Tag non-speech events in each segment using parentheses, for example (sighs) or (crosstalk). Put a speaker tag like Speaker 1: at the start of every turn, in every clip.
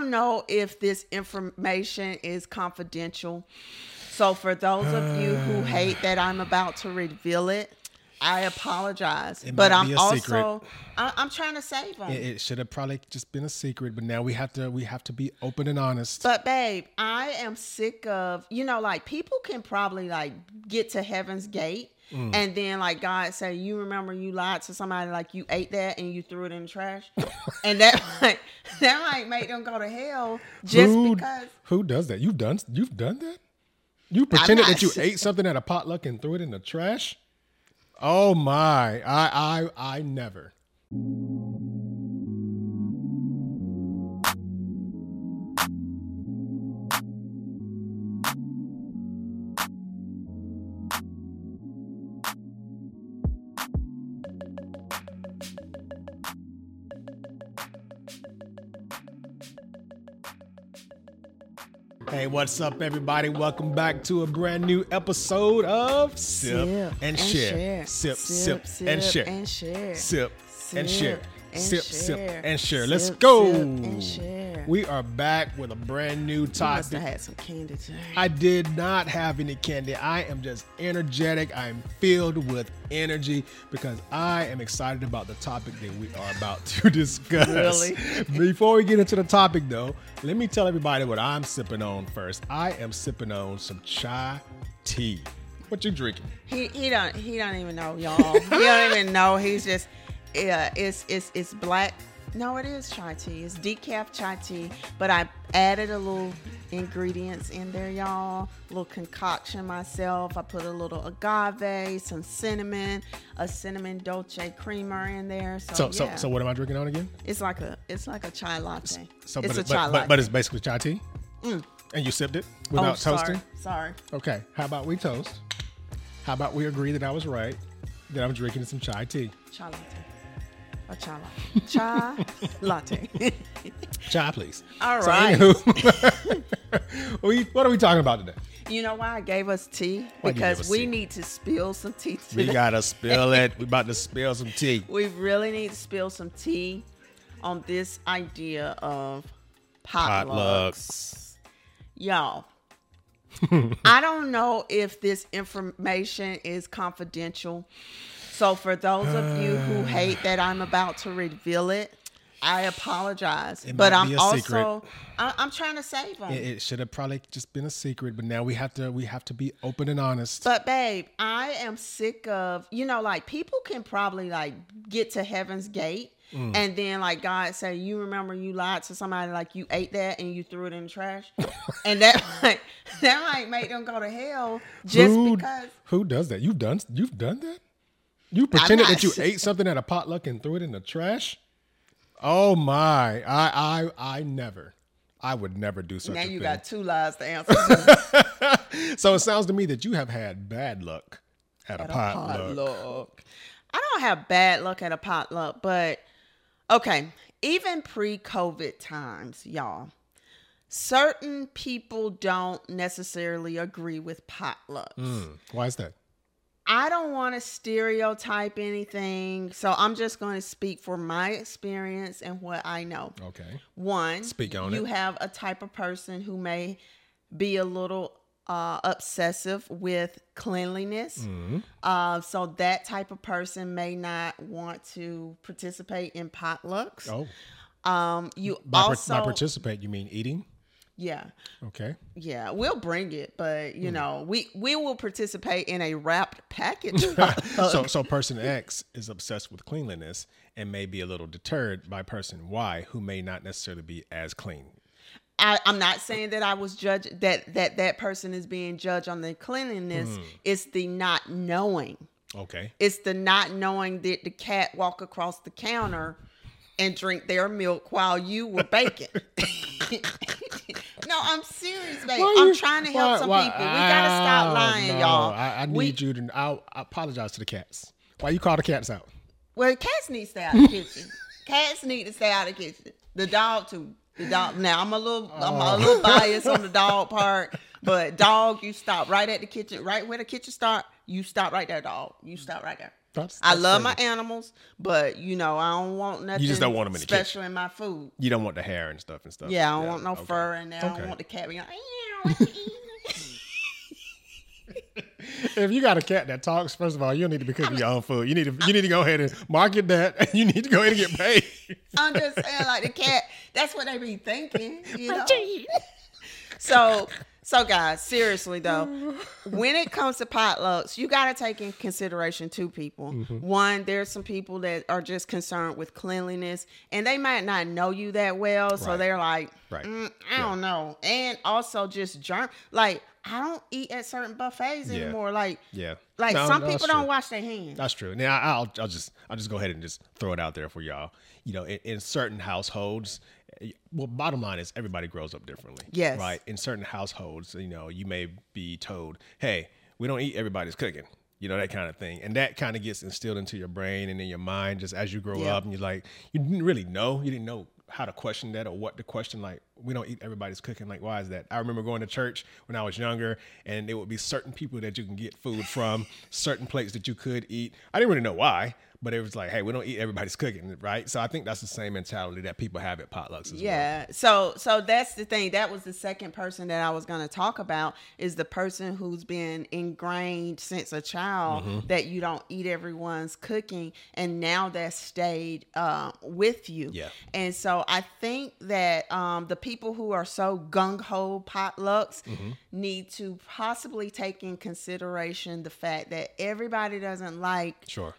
Speaker 1: don't know if this information is confidential. So for those of you who (sighs) hate that I'm about to reveal it, I apologize.
Speaker 2: It
Speaker 1: but I'm also. I, I'm trying to save them.
Speaker 2: It, it should have probably just been a secret, but now we have to we have to be open and honest.
Speaker 1: But babe, I am sick of you know like people can probably like get to heaven's gate
Speaker 2: Mm.
Speaker 1: and then like God say you remember you lied to somebody like you ate that and you threw it in the trash (laughs) and that (laughs) might that might make them go to hell just
Speaker 2: who,
Speaker 1: because
Speaker 2: who does that? You've done you've done that? You pretended that you ate something at a potluck and threw it in the trash? Oh my. I I I never. Hey, what's up, everybody? Welcome back to a brand new episode of Sip, sip and, share. Sip, sip, and share.
Speaker 1: Sip and share.
Speaker 2: Sip, and share. Sip, sip, and share. Let's
Speaker 1: Sip,
Speaker 2: go.
Speaker 1: Sip, and share.
Speaker 2: We are back with a brand new topic.
Speaker 1: You must have had some candy today.
Speaker 2: I did not have any candy. I am just energetic. I am filled with energy because I am excited about the topic that we are about to (laughs) discuss.
Speaker 1: Really?
Speaker 2: Before we get into the topic, though, let me tell everybody what I'm sipping on first. I am sipping on some chai tea. What you drinking?
Speaker 1: He he don't he don't even know y'all. he don't even know. He's just yeah. It's it's it's black. No, it is chai tea. It's decaf chai tea, but I added a little ingredients in there, y'all. A little concoction myself. I put a little agave, some cinnamon, a cinnamon dolce creamer in there. So
Speaker 2: So,
Speaker 1: yeah,
Speaker 2: so, so what am I drinking on again?
Speaker 1: it's like a it's like a chai latte.
Speaker 2: So,
Speaker 1: it's
Speaker 2: but,
Speaker 1: a chai
Speaker 2: but,
Speaker 1: latte.
Speaker 2: but, but it's basically chai tea. Mm. And you sipped it without
Speaker 1: oh, sorry,
Speaker 2: toasting.
Speaker 1: Sorry.
Speaker 2: Okay, how about we toast? How about we agree that I was right? That I'm drinking some chai tea.
Speaker 1: Chai latte. A chai latte. (laughs) Chai latte.
Speaker 2: Chai, please.
Speaker 1: All right.
Speaker 2: So, anywho, (laughs) we, what are we talking about today?
Speaker 1: You know why I gave us tea?
Speaker 2: Why'd you give
Speaker 1: Because
Speaker 2: us
Speaker 1: we
Speaker 2: tea?
Speaker 1: need to spill some tea today.
Speaker 2: We gotta (laughs) spill it. We about to spill some tea.
Speaker 1: We really need to spill some tea on this idea of potlucks.
Speaker 2: Potlucks.
Speaker 1: Y'all, I don't know if this information is confidential. So for those of you who (sighs) hate that I'm about to reveal it, I apologize.
Speaker 2: It
Speaker 1: but
Speaker 2: might
Speaker 1: I'm
Speaker 2: be a
Speaker 1: also
Speaker 2: secret.
Speaker 1: I, I'm trying to save them.
Speaker 2: It, it should have probably just been a secret, but now we have to we have to be open and honest.
Speaker 1: But babe, I am sick of you know like people can probably like get to heaven's gate
Speaker 2: Mm.
Speaker 1: and then like God say you remember you lied to somebody like you ate that and you threw it in the trash (laughs) and that might (laughs) that might make them go to hell just
Speaker 2: who,
Speaker 1: because
Speaker 2: who does that? You've done you've done that? You pretended that you ate something at a potluck and threw it in the trash? Oh my. I I I never. I would never do such
Speaker 1: now
Speaker 2: a
Speaker 1: you
Speaker 2: thing.
Speaker 1: got two lies to answer (laughs)
Speaker 2: so it sounds to me that you have had bad luck at, a
Speaker 1: at a
Speaker 2: potluck.
Speaker 1: potluck. I don't have bad luck at a potluck, but okay, even pre-COVID times, y'all, certain people don't necessarily agree with potlucks.
Speaker 2: Hmm, Why is that?
Speaker 1: I don't want to stereotype anything, so I'm just going to speak for my experience and what I know.
Speaker 2: Okay.
Speaker 1: One,
Speaker 2: Speak on
Speaker 1: you
Speaker 2: it.
Speaker 1: have a type of person who may be a little uh, obsessive with cleanliness.
Speaker 2: Mm-hmm.
Speaker 1: Uh, so that type of person may not want to participate in potlucks.
Speaker 2: Oh.
Speaker 1: Um, you
Speaker 2: By,
Speaker 1: also,
Speaker 2: by participate, you mean eating?
Speaker 1: Yeah,
Speaker 2: Okay.
Speaker 1: yeah, we'll bring it, but you know, we we will participate in a wrapped package. (laughs) (laughs)
Speaker 2: so so person X is obsessed with cleanliness and may be a little deterred by person Y who may not necessarily be as clean.
Speaker 1: I, I'm not saying that I was judged that that that person is being judged on the cleanliness.
Speaker 2: Hmm.
Speaker 1: It's the not knowing.
Speaker 2: Okay.
Speaker 1: It's the not knowing that the cat walk across the counter and drink their milk while you were baking. (laughs) no, I'm serious, babe.
Speaker 2: Why
Speaker 1: I'm
Speaker 2: you-
Speaker 1: trying to help
Speaker 2: why-
Speaker 1: some
Speaker 2: why-
Speaker 1: people. We gotta stop
Speaker 2: Oh,
Speaker 1: lying,
Speaker 2: no.
Speaker 1: y'all.
Speaker 2: I, I need
Speaker 1: We-
Speaker 2: you to. I'll, I apologize to the cats. Why you call the cats out?
Speaker 1: Well, cats need to stay out of the kitchen. (laughs) Cats need to stay out of the kitchen. The dog too. The dog. Now I'm a little, I'm a
Speaker 2: Oh.
Speaker 1: little biased on the dog (laughs) part, but dog, you stop right at the kitchen, right where the kitchen start. You stop right there, dog. You stop right there.
Speaker 2: That's-
Speaker 1: I
Speaker 2: that's
Speaker 1: love my animals, but you know I don't want nothing.
Speaker 2: You just don't want 'em in the
Speaker 1: special in my food.
Speaker 2: You don't want the hair and stuff and stuff.
Speaker 1: Yeah, I don't want no
Speaker 2: okay.
Speaker 1: fur in there. I don't want the cat being like, "Ew, what you eating?"
Speaker 2: If you got a cat that talks, first of all, you don't need to be cooking your own food. You need to you need to go ahead and market that, and (laughs) you need to go ahead and get paid. (laughs)
Speaker 1: I'm just saying, like the cat. That's what they be thinking, you (laughs) know. So, so guys, seriously though, (laughs) when it comes to potlucks, you got to take in consideration two people.
Speaker 2: Mm-hmm.
Speaker 1: One, there's some people that are just concerned with cleanliness, and they might not know you that well, so
Speaker 2: Right.
Speaker 1: they're like,
Speaker 2: Right.
Speaker 1: "Mm, I
Speaker 2: Yeah.
Speaker 1: don't know. And also just germ, like I don't eat at certain buffets
Speaker 2: Yeah.
Speaker 1: anymore. Like,
Speaker 2: Yeah,
Speaker 1: like
Speaker 2: No,
Speaker 1: some
Speaker 2: no,
Speaker 1: people don't wash their hands.
Speaker 2: That's true. Now I'll I'll just I'll just go ahead and just throw it out there for y'all. You know, in, in certain households, eh, well, bottom line is everybody grows up differently.
Speaker 1: Yes.
Speaker 2: Right. In certain households, you know, you may be told, "Hey, we don't eat everybody's cooking." You know that kind of thing, and that kind of gets instilled into your brain and in your mind just as you grow
Speaker 1: Yeah.
Speaker 2: up, and you're like, you didn't really know, you didn't know how to question that or what to question. Like, we don't eat everybody's cooking. Like, why is that? I remember going to church when I was younger, and there would be certain people that you can get food from, (laughs) certain plates that you could eat. I didn't really know why, but it was like, hey, we don't eat everybody's cooking, right? So I think that's the same mentality that people have at potlucks as well.
Speaker 1: Yeah. So so that's the thing. That was the second person that I was going to talk about is the person who's been ingrained since a child
Speaker 2: Mm-hmm.
Speaker 1: that you don't eat everyone's cooking and now that's stayed uh, with you.
Speaker 2: Yeah.
Speaker 1: And so I think that um, the people who are so gung ho potlucks
Speaker 2: Mm-hmm.
Speaker 1: need to possibly take in consideration the fact that everybody doesn't like
Speaker 2: Sure.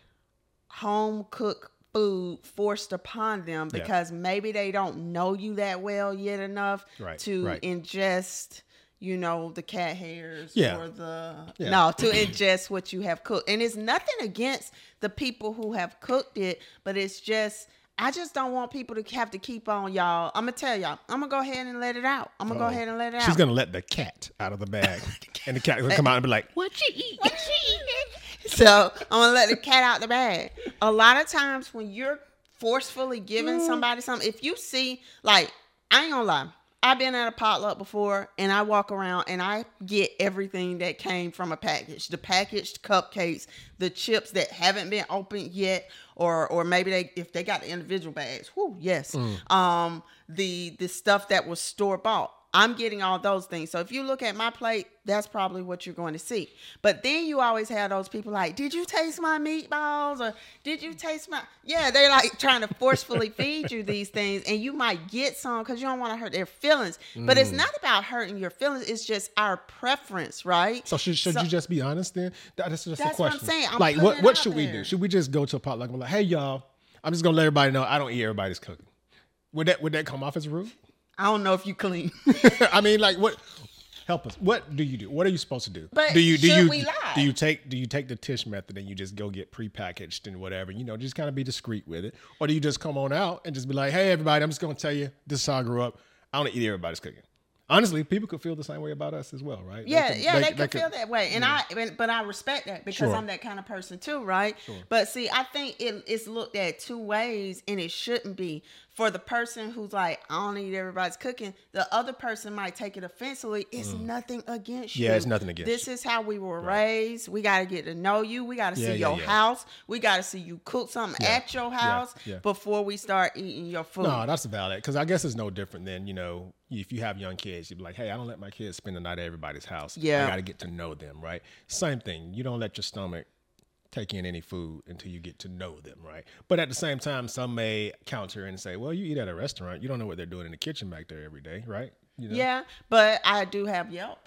Speaker 1: home cooked food forced upon them
Speaker 2: Yeah.
Speaker 1: because maybe they don't know you that well yet enough
Speaker 2: Right,
Speaker 1: to
Speaker 2: right.
Speaker 1: ingest you know the cat hairs
Speaker 2: Yeah.
Speaker 1: or the
Speaker 2: Yeah.
Speaker 1: no to ingest what you have cooked and it's nothing against the people who have cooked it but it's just I just don't want people to have to keep on y'all. I'm gonna tell y'all. I'm gonna go ahead and let it out. I'm gonna go
Speaker 2: Oh.
Speaker 1: ahead and let it out.
Speaker 2: She's gonna let the cat out of the bag, (laughs) and the cat will come out and be like,
Speaker 1: What you eat? What you eat? so I'm gonna let the cat out the bag. A lot of times when you're forcefully giving mm. somebody something, if you see, like, I ain't gonna lie, I've been at a potluck before and I walk around and I get everything that came from a package. The packaged cupcakes, the chips that haven't been opened yet, or or maybe they if they got the individual bags. Whoo, yes. Um, the the stuff that was store bought. I'm getting all those things. So if you look at my plate, that's probably what you're going to see. But then you always have those people like, "Did you taste my meatballs?" or "Did you taste my?" Yeah, they're like trying to forcefully (laughs) feed you these things, and you might get some because you don't want to hurt their feelings. But
Speaker 2: Mm.
Speaker 1: it's not about hurting your feelings. It's just our preference, right?
Speaker 2: So should, should
Speaker 1: So-
Speaker 2: you just be honest then? That- That's just
Speaker 1: That's
Speaker 2: a
Speaker 1: what I'm
Speaker 2: question.
Speaker 1: saying. I'm
Speaker 2: like what what should we do? Should we just go to a potluck and be like, hey y'all, I'm just gonna let everybody know I don't eat everybody's cooking. Would that would that come off as rude?
Speaker 1: I don't know if you clean. (laughs)
Speaker 2: I mean, like what? Help us. What do you do? What are you supposed to do?
Speaker 1: But
Speaker 2: do you do you
Speaker 1: we lie?
Speaker 2: do you take do you take the Tish method and you just go get prepackaged and whatever? You know, just kind of be discreet with it, or do you just come on out and just be like, hey everybody, I'm just gonna tell you this is how I grew up. I don't eat everybody's cooking. Honestly, people could feel the same way about us as well, right? They
Speaker 1: Yeah,
Speaker 2: could-
Speaker 1: yeah, they,
Speaker 2: they
Speaker 1: can feel that way, and I, but I respect that because
Speaker 2: Sure.
Speaker 1: I'm that kind of person too, right? Sure. But see, I think it, it's looked at two ways, and it shouldn't be. For the person who's like, I don't eat everybody's cooking, the other person might take it offensively. It's nothing against you.
Speaker 2: Mm. Yeah, it's nothing against
Speaker 1: This is how we were raised. We got to get to know you. We got to
Speaker 2: Yeah,
Speaker 1: see
Speaker 2: yeah,
Speaker 1: your
Speaker 2: yeah.
Speaker 1: house. We got to see you cook something
Speaker 2: Yeah,
Speaker 1: at your
Speaker 2: yeah,
Speaker 1: house
Speaker 2: yeah.
Speaker 1: before we start eating your food.
Speaker 2: No, that's valid because I guess it's no different than you know if you have young kids, you'd be like, hey, I don't let my kids spend the night at everybody's house.
Speaker 1: Yeah.
Speaker 2: I got to get to know them, right? Same thing. You don't let your stomach take in any food until you get to know them, right? But at the same time, some may counter and say, well, you eat at a restaurant, you don't know what they're doing in the kitchen back there every day, right? You know,
Speaker 1: Yeah, but I do have Yelp.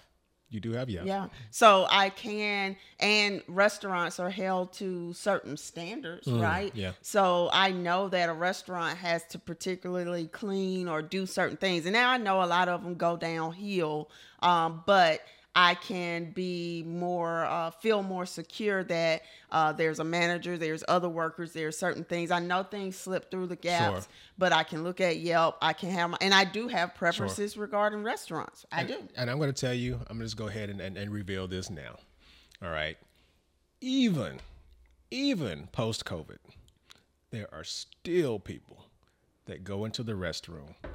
Speaker 2: you do have Yelp.
Speaker 1: Yeah. So I can, and restaurants are held to certain standards, right?
Speaker 2: yeah.
Speaker 1: So I know that a restaurant has to particularly clean or do certain things. And now I know a lot of them go downhill, um, but I can be more, uh, feel more secure that uh, there's a manager, there's other workers, there's certain things. I know things slip through the gaps,
Speaker 2: Sure.
Speaker 1: but I can look at Yelp. I can have my, and I do have preferences regarding restaurants. I do.
Speaker 2: And I'm going to tell you, I'm going to just go ahead and, and, and reveal this now. All right. Even, even post COVID, there are still people that go into the restroom and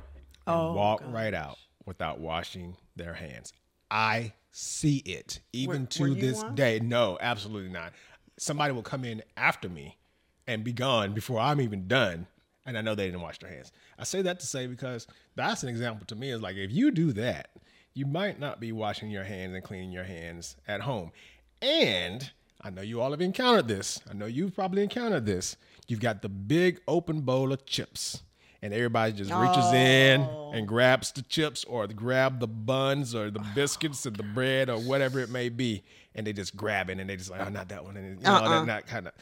Speaker 1: Oh,
Speaker 2: walk right out without washing their hands. I see it even
Speaker 1: Were-
Speaker 2: to
Speaker 1: were
Speaker 2: this day. No, absolutely not. somebody will come in after me and be gone before I'm even done. And I know they didn't wash their hands. I say that to say because that's an example to me is like if you do that, you might not be washing your hands and cleaning your hands at home. And I know you all have encountered this. I know you've probably encountered this. You've got the big open bowl of chips and everybody just reaches in and grabs the chips or grab the buns or the biscuits or the bread or whatever it may be, and they just grab it and they just like, oh, not that one, and you know,
Speaker 1: Uh-uh.
Speaker 2: that not kind of.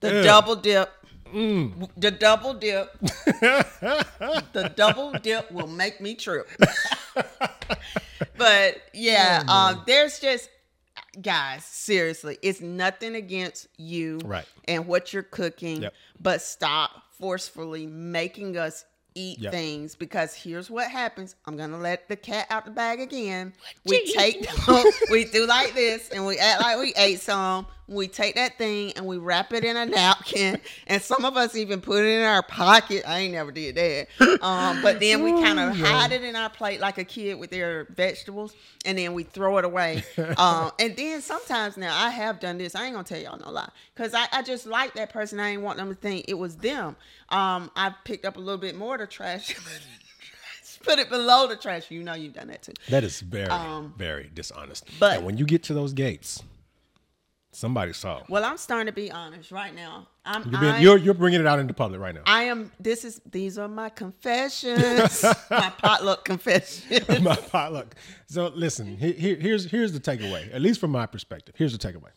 Speaker 1: The double dip. The double dip. the double dip will make me trip. but yeah, um, there's just guys, seriously, it's nothing against you
Speaker 2: Right.
Speaker 1: and what you're cooking,
Speaker 2: Yep.
Speaker 1: but stop forcefully making us eat
Speaker 2: Yep.
Speaker 1: things because here's what happens. I'm gonna let the cat out the bag again. We take (laughs) we do like this and we act like we ate some. We take that thing and we wrap it in a (laughs) napkin, and some of us even put it in our pocket. I ain't never did that. (laughs) Um, but then we kind of hide it in our plate like a kid with their vegetables, and then we throw it away. (laughs) um, and then sometimes now I have done this. I ain't gonna tell y'all no lie, cause I, I just like that person. I ain't want them to think it was them. Um, I picked up a little bit more of the trash. Put it below the trash. You know you've done that too.
Speaker 2: That is very,
Speaker 1: Um,
Speaker 2: very dishonest.
Speaker 1: but-
Speaker 2: and when you get to those gates, somebody saw.
Speaker 1: Well, I'm starting to be honest right now. I'm
Speaker 2: You're, being,
Speaker 1: I,
Speaker 2: you're you're bringing it out into public right now.
Speaker 1: I am. This is. These are my confessions. (laughs) my potluck confessions.
Speaker 2: my potluck. So listen, here, here's here's the takeaway. At least from my perspective, here's the takeaway.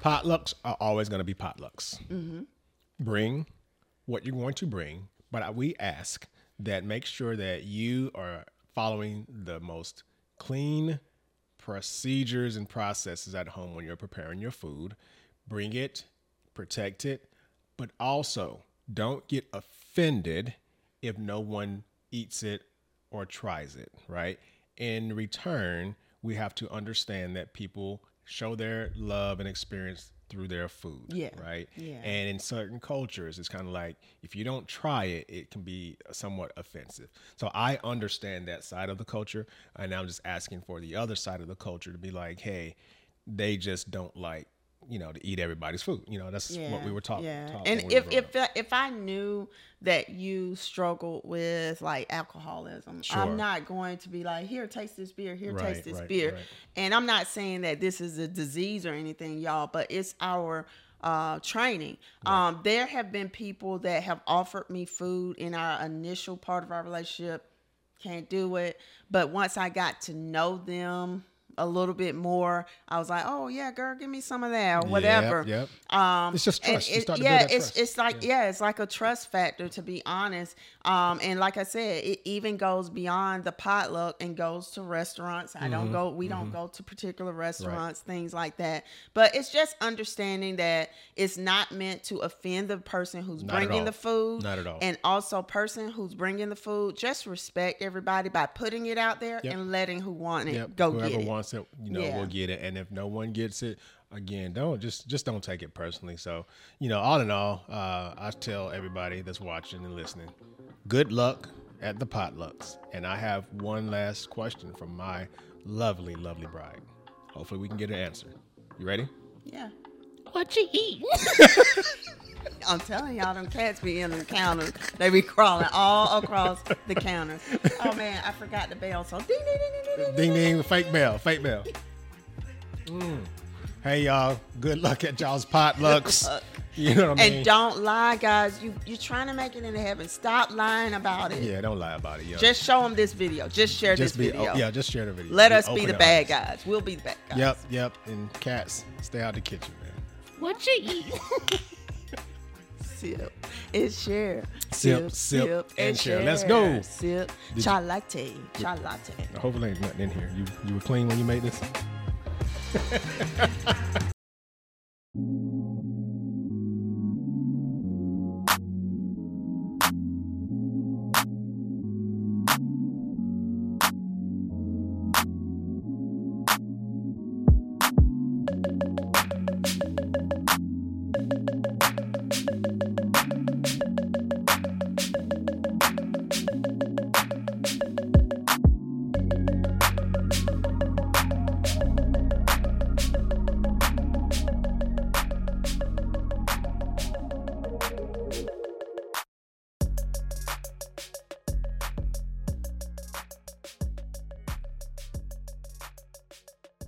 Speaker 2: Potlucks are always going to be potlucks. Mm-hmm. Bring what you're going to bring, but we ask that make sure that you are following the most clean procedures and processes at home when you're preparing your food. Bring it, protect it, but also don't get offended if no one eats it or tries it, right? In return, we have to understand that people show their love and experience through their food,
Speaker 1: Yeah,
Speaker 2: right?
Speaker 1: yeah.
Speaker 2: And in certain cultures, it's kind of like if you don't try it, it can be somewhat offensive. So I understand that side of the culture, and I'm just asking for the other side of the culture to be like, hey, they just don't like, you know, to eat everybody's food. You know, that's what we were talking.
Speaker 1: Yeah,
Speaker 2: taught
Speaker 1: and
Speaker 2: we
Speaker 1: if if I, if I knew that you struggled with like alcoholism,
Speaker 2: Sure.
Speaker 1: I'm not going to be like, here, taste this beer, here,
Speaker 2: Right,
Speaker 1: taste this
Speaker 2: right,
Speaker 1: beer.
Speaker 2: right.
Speaker 1: And I'm not saying that this is a disease or anything, y'all, but it's our uh, training. Um, there have been people that have offered me food in our initial part of our relationship. Can't do it, but once I got to know them a little bit more, I was like, oh yeah, girl, give me some of that or whatever.
Speaker 2: yep.
Speaker 1: Um,
Speaker 2: It's just trust. You
Speaker 1: it-
Speaker 2: to
Speaker 1: yeah, it's
Speaker 2: trust.
Speaker 1: it's like yeah. it's like a trust factor to be honest. Um, and like I said, it even goes beyond the potluck and goes to restaurants. I
Speaker 2: Mm-hmm.
Speaker 1: don't go. We don't go to particular restaurants, things like that. But it's just understanding that it's not meant to offend the person who's
Speaker 2: Not
Speaker 1: bringing the food.
Speaker 2: Not at all.
Speaker 1: And also, person who's bringing the food, just respect everybody by putting it out there
Speaker 2: Yep.
Speaker 1: and letting who want it
Speaker 2: Yep.
Speaker 1: go
Speaker 2: Whoever
Speaker 1: get it.
Speaker 2: Wants it, you know,
Speaker 1: Yeah.
Speaker 2: will get it. And if no one gets it, again, don't just just don't take it personally. So, you know, all in all, uh, I tell everybody that's watching and listening, good luck at the potlucks. And I have one last question from my lovely, lovely bride. Hopefully, we can get an answer. You ready?
Speaker 1: Yeah.
Speaker 3: What you eating? (laughs)
Speaker 1: I'm telling y'all, them cats be in the counters. They be crawling all across the counters. Oh man, I forgot the bell. So ding ding ding ding ding.
Speaker 2: Ding ding, fake bell, fake bell. Mm. Hey y'all, good luck at y'all's potlucks.
Speaker 1: luck.
Speaker 2: You know what I mean?
Speaker 1: And don't lie, guys. You you're trying to make it into heaven. Stop lying about it.
Speaker 2: yeah, don't lie about it. Yo.
Speaker 1: Just show them this video. Just share
Speaker 2: just
Speaker 1: this
Speaker 2: be,
Speaker 1: video.
Speaker 2: oh, yeah, just share the video.
Speaker 1: Let us be
Speaker 2: open
Speaker 1: the
Speaker 2: and
Speaker 1: bad
Speaker 2: honest.
Speaker 1: guys. We'll be the bad guys.
Speaker 2: Yep, yep. And cats, stay out the kitchen, man.
Speaker 3: What you eat?
Speaker 1: Sip and share.
Speaker 2: Sip, sip, and share. Let's go.
Speaker 1: Sip.
Speaker 2: Did
Speaker 1: Chai latte. Chai latte.
Speaker 2: Hopefully, ain't nothing in here. You you were clean when you made this. (laughs)